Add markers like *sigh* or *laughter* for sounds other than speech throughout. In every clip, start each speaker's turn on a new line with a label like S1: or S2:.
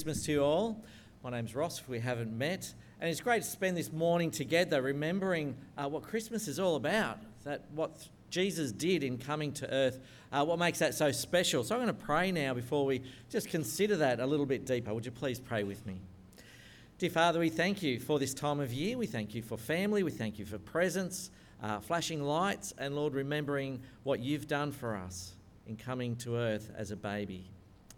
S1: Christmas to you all. My name's Ross, if we haven't met. And it's great to spend this morning together remembering uh, what Christmas is all about, that what Jesus did in coming to earth, uh, what makes that so special. So I'm going to pray now before we just consider that a little bit deeper. Would you please pray with me? Dear Father, we thank you for this time of year. We thank you for family. We thank you for presents, uh, flashing lights, and Lord, remembering what you've done for us in coming to earth as a baby.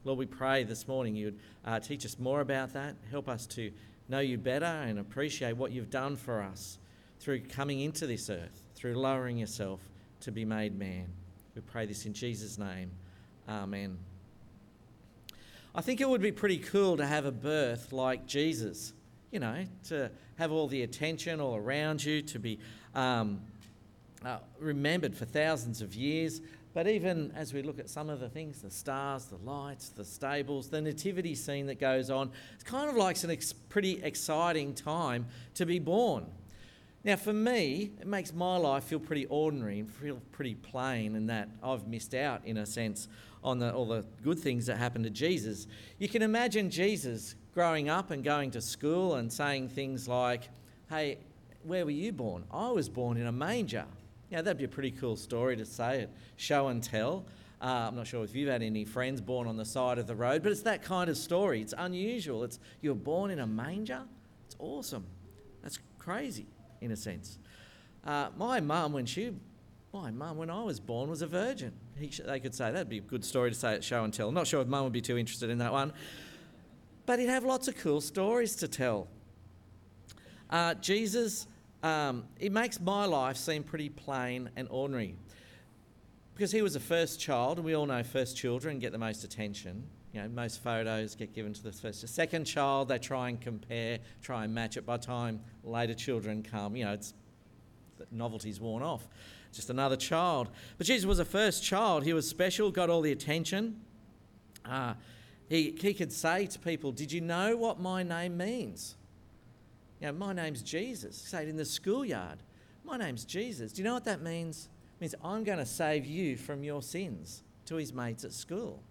S1: Lord, we pray this morning you'd uh, teach us more about that, help us to know you better and appreciate what you've done for us through coming into this earth, through lowering yourself to be made man. We pray this in Jesus' name. Amen. I think it would be pretty cool to have a birth like Jesus, you know, to have all the attention all around you, to be um, uh, remembered for thousands of years. But even as we look at some of the things, the stars, the lights, the stables, the nativity scene that goes on, it's kind of like an ex- pretty exciting time to be born. Now, for me, it makes my life feel pretty ordinary and feel pretty plain, in that I've missed out, in a sense, on the, all the good things that happened to Jesus. You can imagine Jesus growing up and going to school and saying things like, Hey, where were you born? I was born in a manger. Yeah, that'd be a pretty cool story to say it, show and tell. Uh, I'm not sure if you've had any friends born on the side of the road, but it's that kind of story. It's unusual. It's you're born in a manger. It's awesome. That's crazy in a sense. Uh, my mum, when she, my mum, when I was born, was a virgin. He, they could say that'd be a good story to say at show and tell. I'm not sure if mum would be too interested in that one, but he'd have lots of cool stories to tell. Uh, Jesus um, it makes my life seem pretty plain and ordinary. Because he was a first child, and we all know first children get the most attention. You know, most photos get given to the first. The Second child, they try and compare, try and match it. By time later children come, you know, it's the novelty's worn off. Just another child. But Jesus was a first child. He was special, got all the attention. Uh, he, he could say to people, Did you know what my name means? You know, my name's Jesus. Say it in the schoolyard. My name's Jesus. Do you know what that means? It means I'm going to save you from your sins to his mates at school.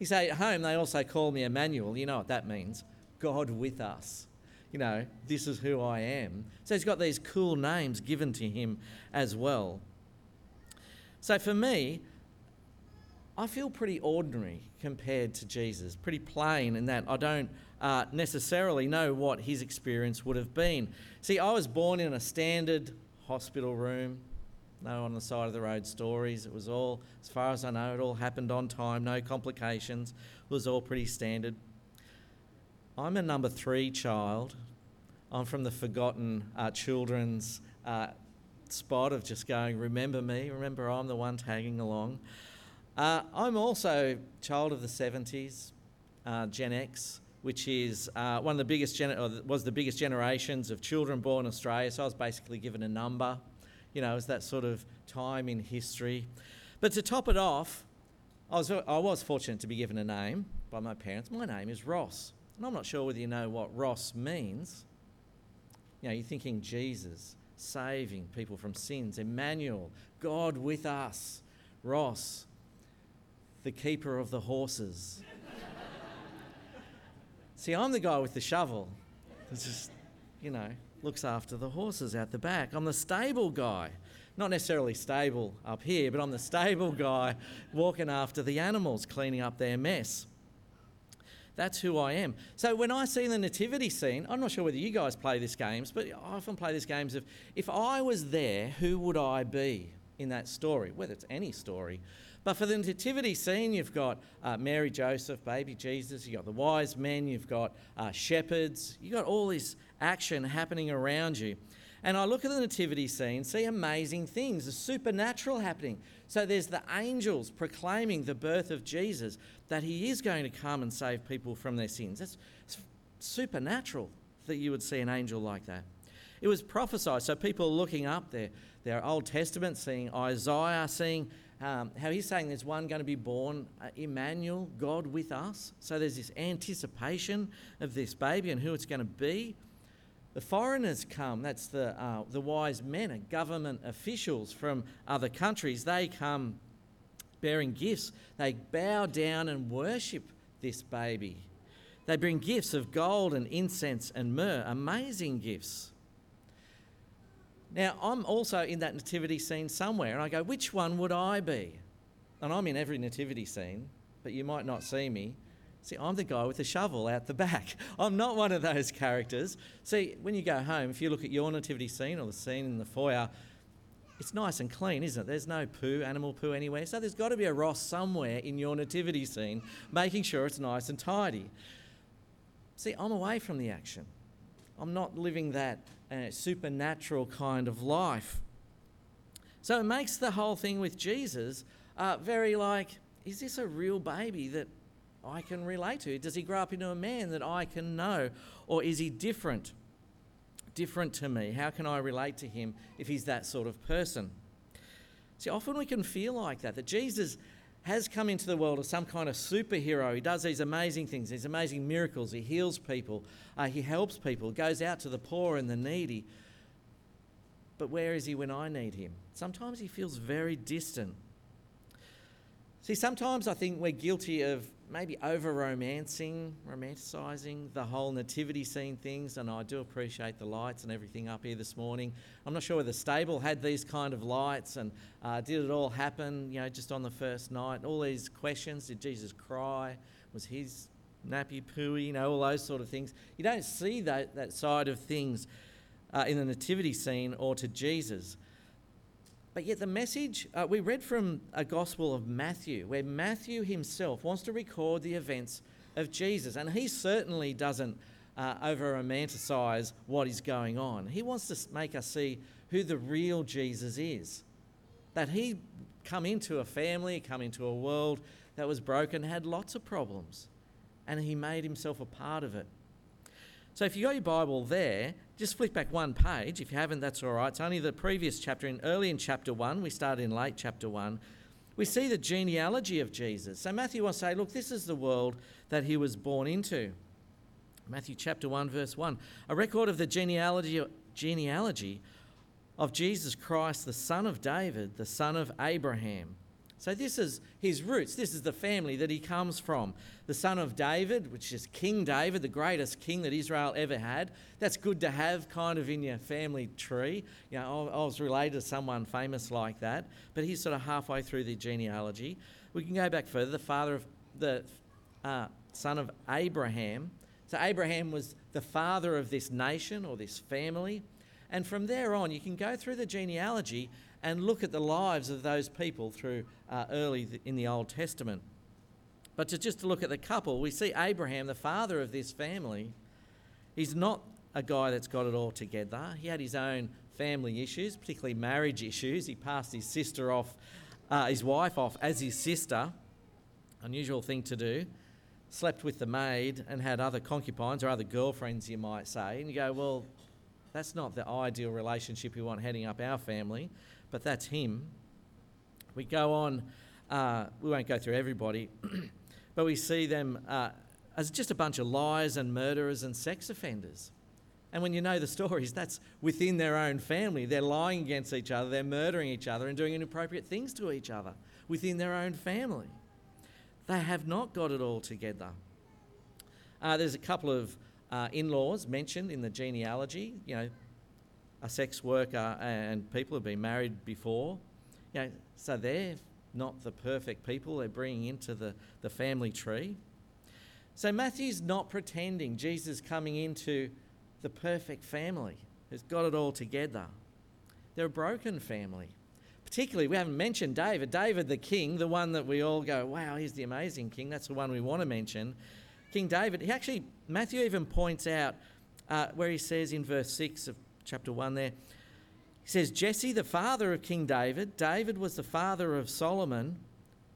S1: You say at home, they also call me Emmanuel. You know what that means? God with us. You know, this is who I am. So he's got these cool names given to him as well. So for me, I feel pretty ordinary compared to Jesus, pretty plain in that I don't uh, necessarily know what his experience would have been. See, I was born in a standard hospital room, no on the side of the road stories. It was all, as far as I know, it all happened on time, no complications. It was all pretty standard. I'm a number three child. I'm from the forgotten uh, children's uh, spot of just going, remember me, remember I'm the one tagging along. Uh, I'm also child of the 70s, uh, Gen X which is uh, one of the biggest, gener- was the biggest generations of children born in Australia. So I was basically given a number, you know, as that sort of time in history. But to top it off, I was, I was fortunate to be given a name by my parents. My name is Ross. And I'm not sure whether you know what Ross means. You know, you're thinking Jesus, saving people from sins, Emmanuel, God with us, Ross, the keeper of the horses. See, I'm the guy with the shovel. It's just, you know, looks after the horses out the back. I'm the stable guy. Not necessarily stable up here, but I'm the stable guy walking after the animals, cleaning up their mess. That's who I am. So when I see the nativity scene, I'm not sure whether you guys play these games, but I often play these games of if I was there, who would I be in that story? Whether it's any story. But for the nativity scene, you've got uh, Mary, Joseph, baby Jesus, you've got the wise men, you've got uh, shepherds, you've got all this action happening around you. And I look at the nativity scene, see amazing things, the supernatural happening. So there's the angels proclaiming the birth of Jesus, that he is going to come and save people from their sins. That's supernatural that you would see an angel like that. It was prophesied, so people looking up there, their Old Testament, seeing Isaiah, seeing um, how he's saying there's one going to be born, uh, Emmanuel, God with us. So there's this anticipation of this baby and who it's going to be. The foreigners come, that's the, uh, the wise men, and government officials from other countries. They come bearing gifts. They bow down and worship this baby. They bring gifts of gold and incense and myrrh, amazing gifts. Now, I'm also in that nativity scene somewhere, and I go, which one would I be? And I'm in every nativity scene, but you might not see me. See, I'm the guy with the shovel out the back. *laughs* I'm not one of those characters. See, when you go home, if you look at your nativity scene or the scene in the foyer, it's nice and clean, isn't it? There's no poo, animal poo anywhere. So there's got to be a Ross somewhere in your nativity scene making sure it's nice and tidy. See, I'm away from the action. I'm not living that uh, supernatural kind of life. So it makes the whole thing with Jesus uh, very like, is this a real baby that I can relate to? Does he grow up into a man that I can know? Or is he different? different to me? How can I relate to him if he's that sort of person? See, often we can feel like that, that Jesus has come into the world as some kind of superhero. He does these amazing things, these amazing miracles. He heals people, uh, he helps people, goes out to the poor and the needy. But where is he when I need him? Sometimes he feels very distant. See, sometimes I think we're guilty of maybe over romancing, romanticising the whole nativity scene things. And I do appreciate the lights and everything up here this morning. I'm not sure whether the stable had these kind of lights and uh, did it all happen, you know, just on the first night? All these questions. Did Jesus cry? Was his nappy pooey? You know, all those sort of things. You don't see that, that side of things uh, in the nativity scene or to Jesus. But yet, the message uh, we read from a Gospel of Matthew, where Matthew himself wants to record the events of Jesus, and he certainly doesn't uh, over romanticize what is going on. He wants to make us see who the real Jesus is. That he come into a family, come into a world that was broken, had lots of problems, and he made himself a part of it. So if you got your Bible there, just flick back one page. If you haven't, that's all right. It's only the previous chapter. In early in chapter one, we start in late chapter one. We see the genealogy of Jesus. So Matthew to say, look, this is the world that he was born into. Matthew chapter 1, verse 1. A record of the genealogy, genealogy of Jesus Christ, the son of David, the son of Abraham. So, this is his roots. This is the family that he comes from. The son of David, which is King David, the greatest king that Israel ever had. That's good to have kind of in your family tree. You know, I was related to someone famous like that, but he's sort of halfway through the genealogy. We can go back further. The father of the uh, son of Abraham. So, Abraham was the father of this nation or this family. And from there on, you can go through the genealogy and look at the lives of those people through uh, early in the Old Testament. But to just to look at the couple, we see Abraham, the father of this family, he's not a guy that's got it all together. He had his own family issues, particularly marriage issues. He passed his sister off, uh, his wife off as his sister, unusual thing to do. Slept with the maid and had other concubines or other girlfriends, you might say. And you go, well, that's not the ideal relationship we want heading up our family but that's him. We go on, uh, we won't go through everybody, *clears throat* but we see them uh, as just a bunch of liars and murderers and sex offenders. And when you know the stories, that's within their own family. They're lying against each other, they're murdering each other, and doing inappropriate things to each other within their own family. They have not got it all together. Uh, there's a couple of uh, in laws mentioned in the genealogy. You know, a sex worker and people have been married before. You know, so they're not the perfect people they're bringing into the, the family tree. So Matthew's not pretending Jesus coming into the perfect family who's got it all together. They're a broken family. Particularly, we haven't mentioned David. David, the king, the one that we all go, wow, he's the amazing king. That's the one we want to mention. King David, he actually, Matthew even points out uh, where he says in verse 6 of chapter 1 there. He says, Jesse, the father of King David, David was the father of Solomon,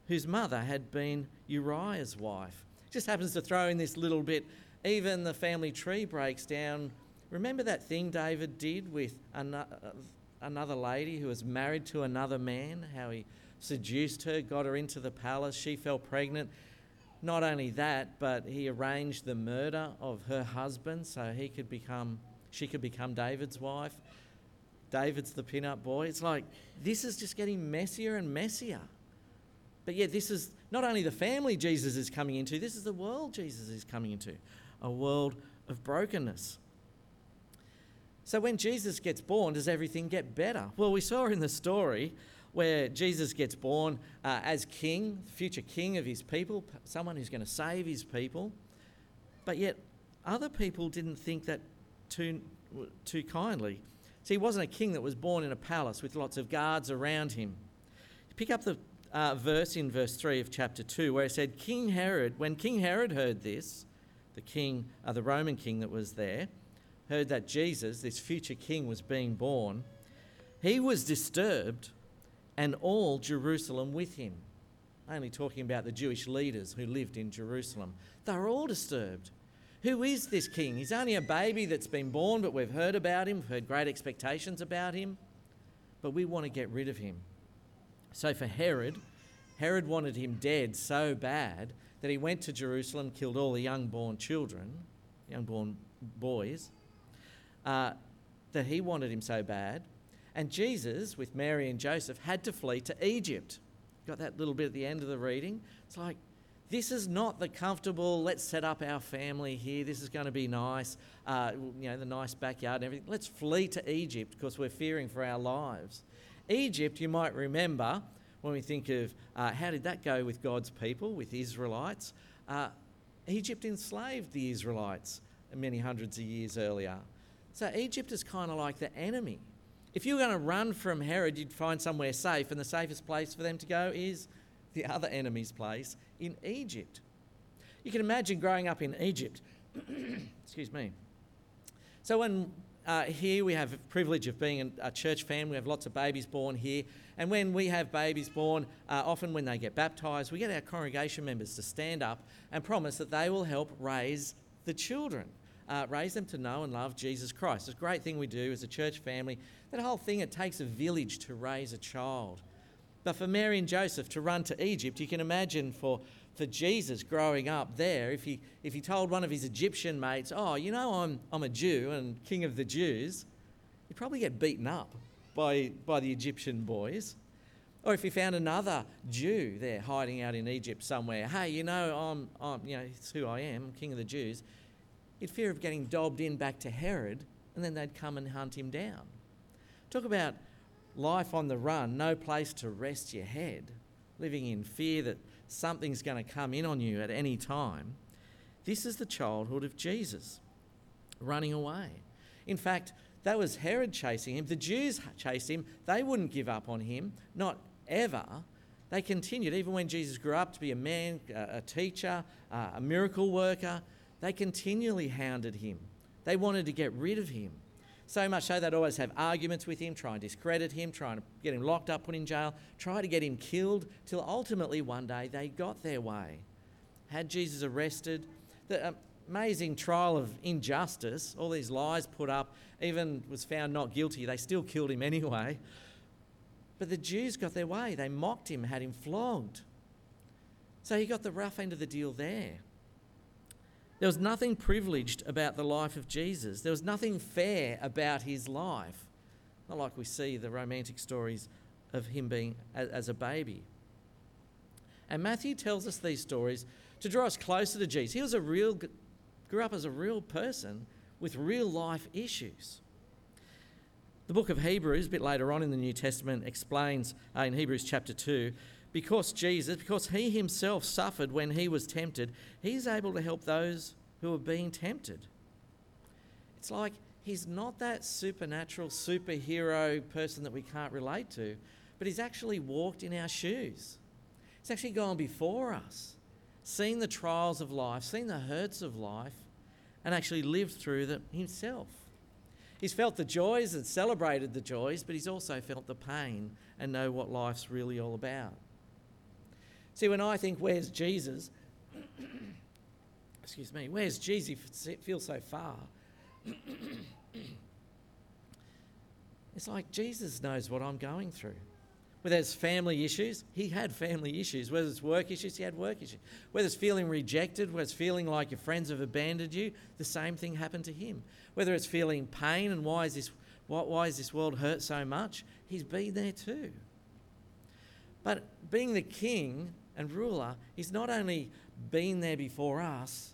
S1: whose mother had been Uriah's wife. Just happens to throw in this little bit. Even the family tree breaks down. Remember that thing David did with another lady who was married to another man? How he seduced her, got her into the palace, she fell pregnant. Not only that, but he arranged the murder of her husband so he could become she could become David's wife. David's the pin-up boy. It's like this is just getting messier and messier. But yet, this is not only the family Jesus is coming into, this is the world Jesus is coming into. a world of brokenness. So when Jesus gets born, does everything get better? Well, we saw in the story where Jesus gets born uh, as king, future king of his people, someone who's going to save his people. But yet, other people didn't think that too, too kindly. See, he wasn't a king that was born in a palace with lots of guards around him. Pick up the uh, verse in verse 3 of chapter 2 where it said, King Herod, when King Herod heard this, the king, uh, the Roman king that was there, heard that Jesus, this future king, was being born, he was disturbed and all Jerusalem with him. Only talking about the Jewish leaders who lived in Jerusalem. They were all disturbed. Who is this king? He's only a baby that's been born, but we've heard about him, we've heard great expectations about him, but we want to get rid of him. So for Herod, Herod wanted him dead so bad that he went to Jerusalem, killed all the young born children, young born boys, uh, that he wanted him so bad. And Jesus, with Mary and Joseph, had to flee to Egypt. Got that little bit at the end of the reading? It's like, this is not the comfortable, let's set up our family here, this is going to be nice, uh, you know, the nice backyard and everything. Let's flee to Egypt because we're fearing for our lives. Egypt, you might remember, when we think of uh, how did that go with God's people, with Israelites, uh, Egypt enslaved the Israelites many hundreds of years earlier. So Egypt is kind of like the enemy. If you were going to run from Herod, you'd find somewhere safe, and the safest place for them to go is the other enemy's place in Egypt. You can imagine growing up in Egypt. *clears throat* Excuse me. So when uh, here we have the privilege of being a church family. We have lots of babies born here. And when we have babies born, uh, often when they get baptised, we get our congregation members to stand up and promise that they will help raise the children uh, raise them to know and love Jesus Christ. It's a great thing we do as a church family. That whole thing, it takes a village to raise a child. But for Mary and Joseph to run to Egypt, you can imagine for, for Jesus growing up there, if he, if he told one of his Egyptian mates, Oh, you know, I'm, I'm a Jew and king of the Jews, he'd probably get beaten up by, by the Egyptian boys. Or if he found another Jew there hiding out in Egypt somewhere, hey, you know, I'm, I'm you know, it's who I am, I'm king of the Jews he'd fear of getting dobbed in back to Herod, and then they'd come and hunt him down. Talk about life on the run, no place to rest your head, living in fear that something's going to come in on you at any time. This is the childhood of Jesus, running away. In fact, that was Herod chasing him. The Jews chased him. They wouldn't give up on him, not ever. They continued, even when Jesus grew up to be a man, a teacher, a miracle worker. They continually hounded him. They wanted to get rid of him. So much so they'd always have arguments with him, try and discredit him, try to get him locked up, put in jail, try to get him killed, till ultimately one day they got their way. Had Jesus arrested. The amazing trial of injustice, all these lies put up, even was found not guilty. They still killed him anyway. But the Jews got their way. They mocked him, had him flogged. So he got the rough end of the deal there. There was nothing privileged about the life of Jesus. There was nothing fair about his life. Not like we see the romantic stories of him being as a baby. And Matthew tells us these stories to draw us closer to Jesus. He was a real, grew up as a real person with real life issues. The book of Hebrews, a bit later on in the New Testament, explains uh, in Hebrews chapter 2 because Jesus, because he himself suffered when he was tempted, he's able to help those who are being tempted. It's like he's not that supernatural superhero person that we can't relate to, but he's actually walked in our shoes. He's actually gone before us, seen the trials of life, seen the hurts of life, and actually lived through them himself. He's felt the joys and celebrated the joys, but he's also felt the pain and know what life's really all about. See, when I think, where's Jesus? *coughs* Excuse me, where's Jesus? It feels so far. *coughs* it's like Jesus knows what I'm going through. Whether it's family issues, he had family issues. Whether it's work issues, he had work issues. Whether it's feeling rejected, whether it's feeling like your friends have abandoned you, the same thing happened to him. Whether it's feeling pain and why is this, why, why is this world hurt so much, he's been there too. But being the king and ruler, he's not only been there before us,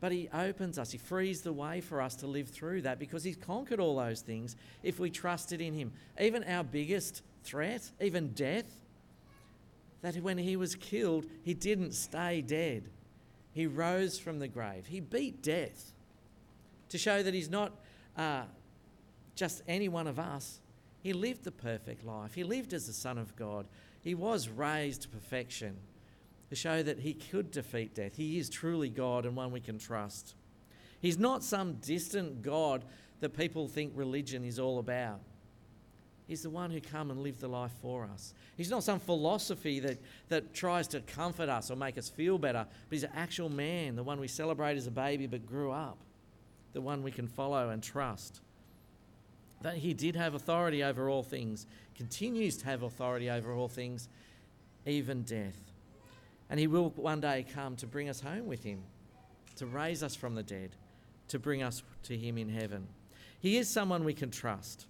S1: But He opens us, He frees the way for us to live through that because He's conquered all those things if we trusted in Him. Even our biggest threat, even death, that when He was killed, He didn't stay dead. He rose from the grave. He beat death to show that He's not uh, just any one of us. He lived the perfect life. He lived as the Son of God. He was raised to perfection to show that he could defeat death. He is truly God and one we can trust. He's not some distant God that people think religion is all about. He's the one who come and lived the life for us. He's not some philosophy that, that tries to comfort us or make us feel better, but he's an actual man, the one we celebrate as a baby but grew up, the one we can follow and trust. That he did have authority over all things, continues to have authority over all things, even death. And he will one day come to bring us home with him, to raise us from the dead, to bring us to him in heaven. He is someone we can trust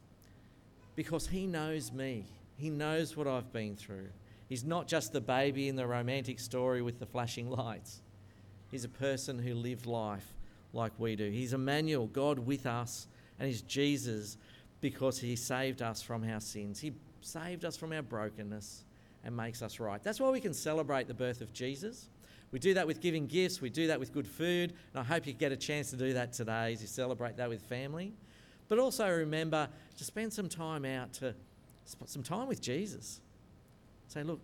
S1: because he knows me. He knows what I've been through. He's not just the baby in the romantic story with the flashing *laughs* lights. He's a person who lived life like we do. He's Emmanuel, God with us, and he's Jesus because he saved us from our sins. He saved us from our brokenness and makes us right. That's why we can celebrate the birth of Jesus. We do that with giving gifts, we do that with good food, and I hope you get a chance to do that today as you celebrate that with family. But also remember to spend some time out to spend some time with Jesus. Say, look,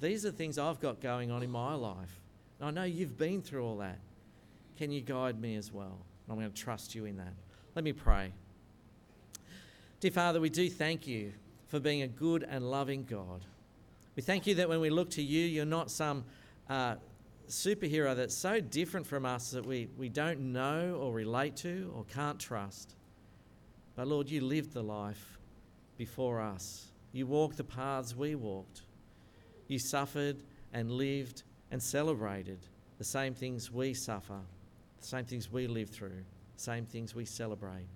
S1: these are the things I've got going on in my life. And I know you've been through all that. Can you guide me as well? And I'm going to trust you in that. Let me pray. Dear Father, we do thank you for being a good and loving God. We thank you that when we look to you, you're not some uh, superhero that's so different from us that we, we don't know or relate to or can't trust. But Lord, you lived the life before us. You walked the paths we walked. You suffered and lived and celebrated the same things we suffer, the same things we live through, same things we celebrate.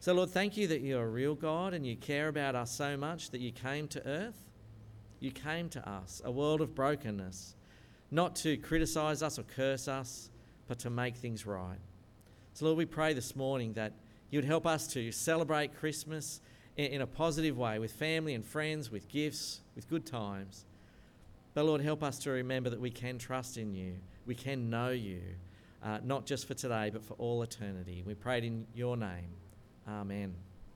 S1: So, Lord, thank you that you're a real God and you care about us so much that you came to earth you came to us, a world of brokenness, not to criticize us or curse us, but to make things right. So, Lord, we pray this morning that you would help us to celebrate Christmas in, a positive way with family and friends, with gifts, with good times. But, Lord, help us to remember that we can trust in you, we can know you, uh, not just for today, but for all eternity. We pray it in your name. Amen.